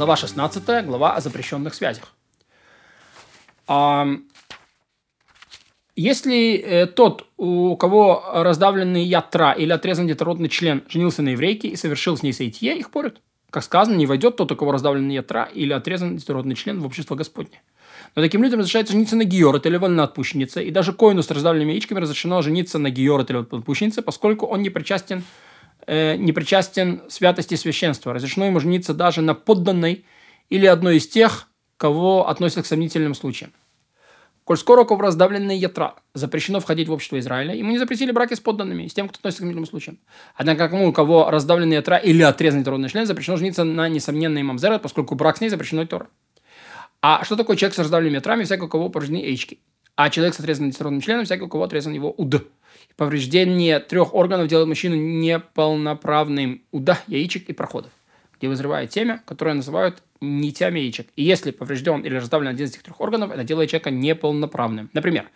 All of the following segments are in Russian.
Глава 16, глава о запрещенных связях. А, если э, тот, у кого раздавленный ятра или отрезан детородный член, женился на еврейке и совершил с ней соитие, их порят. Как сказано, не войдет тот, у кого раздавленный ятра или отрезан детородный член в общество Господне. Но таким людям разрешается жениться на георет или вольноотпущеннице, и даже коину с раздавленными яичками разрешено жениться на георет или вольноотпущеннице, поскольку он не причастен э, не причастен святости священства. Разрешено ему жениться даже на подданной или одной из тех, кого относят к сомнительным случаям. Коль скоро у кого раздавленные ятра, запрещено входить в общество Израиля, ему не запретили браки с подданными, с тем, кто относится к сомнительным случаям. Однако, кому у кого раздавленные ятра или отрезанный трудный член, запрещено жениться на несомненной мамзера, поскольку брак с ней запрещено Тора. А что такое человек с раздавленными ятрами, всякий, у кого повреждены яички? А человек с отрезанным детородным членом, всякий, у кого отрезан его уд. Повреждение трех органов делает мужчину неполноправным уда, яичек и проходов, где вызревает темя, которое называют нитями яичек. И если поврежден или раздавлен один из этих трех органов, это делает человека неполноправным. Например,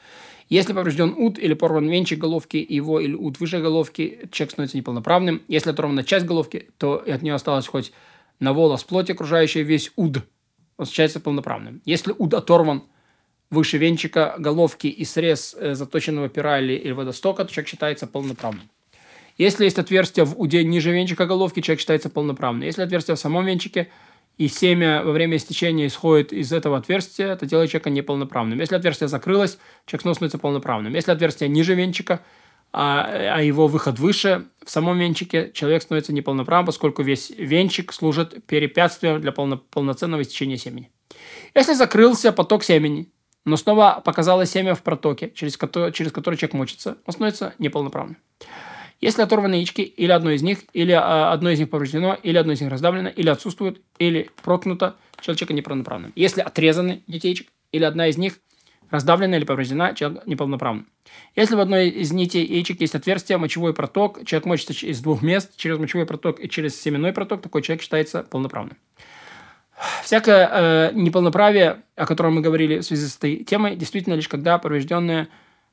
если поврежден ут или порван венчик головки, его или ут выше головки, человек становится неполноправным. Если оторвана часть головки, то от нее осталось хоть на волос плоти, окружающая весь уд, он считается полноправным. Если уд оторван выше венчика головки и срез э, заточенного пера или, водостока, то человек считается полноправным. Если есть отверстие в уде ниже венчика головки, человек считается полноправным. Если отверстие в самом венчике и семя во время истечения исходит из этого отверстия, это делает человека неполноправным. Если отверстие закрылось, человек становится полноправным. Если отверстие ниже венчика, а, а его выход выше, в самом венчике человек становится неполноправным, поскольку весь венчик служит препятствием для полно, полноценного истечения семени. Если закрылся поток семени, но снова показалось семя в протоке, через который, через который человек мочится, он становится неполноправным. Если оторваны яички, или одно из них, или а, одно из них повреждено, или одно из них раздавлено, или отсутствует, или проткнуто, человек неполноправным. Если отрезаны нити яичек, или одна из них раздавлена или повреждена, человек неполноправный. Если в одной из нитей яичек есть отверстие, мочевой проток, человек мочится из двух мест, через мочевой проток и через семенной проток, такой человек считается полноправным. Всякое э, неполноправие, о котором мы говорили в связи с этой темой, действительно лишь когда поврежденное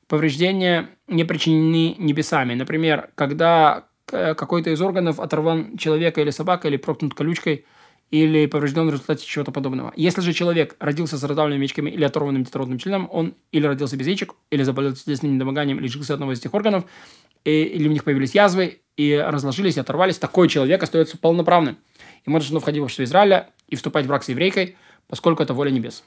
повреждения не причинены небесами. Например, когда э, какой-то из органов оторван человека или собака, или проткнут колючкой, или поврежден в результате чего-то подобного. Если же человек родился с раздавленными яичками или оторванным детородным членом, он или родился без яичек, или заболел телесным недомоганием, или лишился одного из этих органов, и, или у них появились язвы, и разложились, и оторвались, такой человек остается полноправным. И может входить в общество Израиля и вступать в брак с еврейкой, поскольку это воля небес.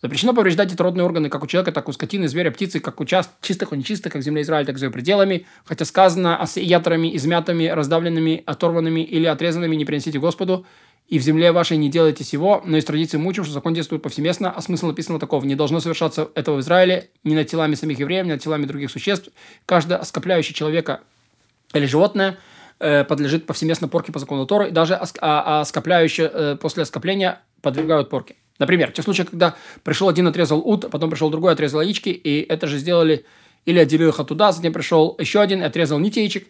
Запрещено повреждать детородные органы как у человека, так и у скотины, зверя, птицы, как у част, чистых и нечистых, как в земле Израиля, так и за ее пределами. Хотя сказано о ятрами, измятыми, раздавленными, оторванными или отрезанными не принесите Господу, и в земле вашей не делайте сего, но из традиции мучим, что закон действует повсеместно, а смысл написано такого. Не должно совершаться этого в Израиле ни над телами самих евреев, ни над телами других существ. Каждый оскопляющий человека или животное э, подлежит повсеместно порке по закону Торы, и даже оскопляющие э, после оскопления подвергают порке. Например, в тех случаях, когда пришел один, отрезал ут, а потом пришел другой, отрезал яички, и это же сделали или отделил их оттуда, затем пришел еще один, отрезал нить яичек,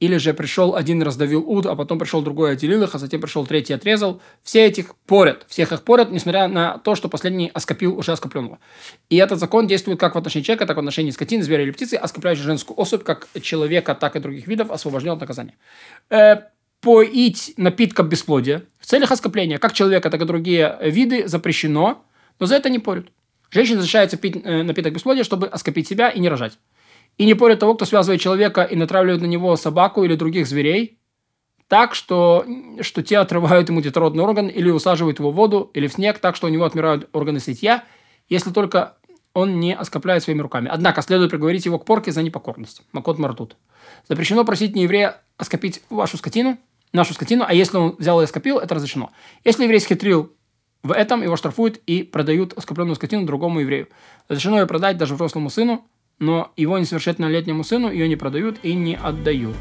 или же пришел один, раздавил ут, а потом пришел другой, отделил их, а затем пришел третий, отрезал. Все этих порят, всех их порят, несмотря на то, что последний оскопил уже оскопленного. И этот закон действует как в отношении человека, так и в отношении скотины, зверя или птицы, оскопляющий женскую особь, как человека, так и других видов, освобожден от наказания. Э, поить напитком бесплодия в целях оскопления, как человека, так и другие виды, запрещено, но за это не порют. Женщина разрешается пить э, напиток бесплодия, чтобы оскопить себя и не рожать. И не порят того, кто связывает человека и натравливает на него собаку или других зверей, так, что, что те отрывают ему детородный орган или усаживают его в воду или в снег, так, что у него отмирают органы сытья, если только он не оскопляет своими руками. Однако следует приговорить его к порке за непокорность. Макот мартут. Запрещено просить нееврея оскопить вашу скотину, нашу скотину, а если он взял и скопил, это разрешено. Если еврей схитрил в этом, его штрафуют и продают скопленную скотину другому еврею. Разрешено ее продать даже взрослому сыну, но его несовершеннолетнему сыну ее не продают и не отдают.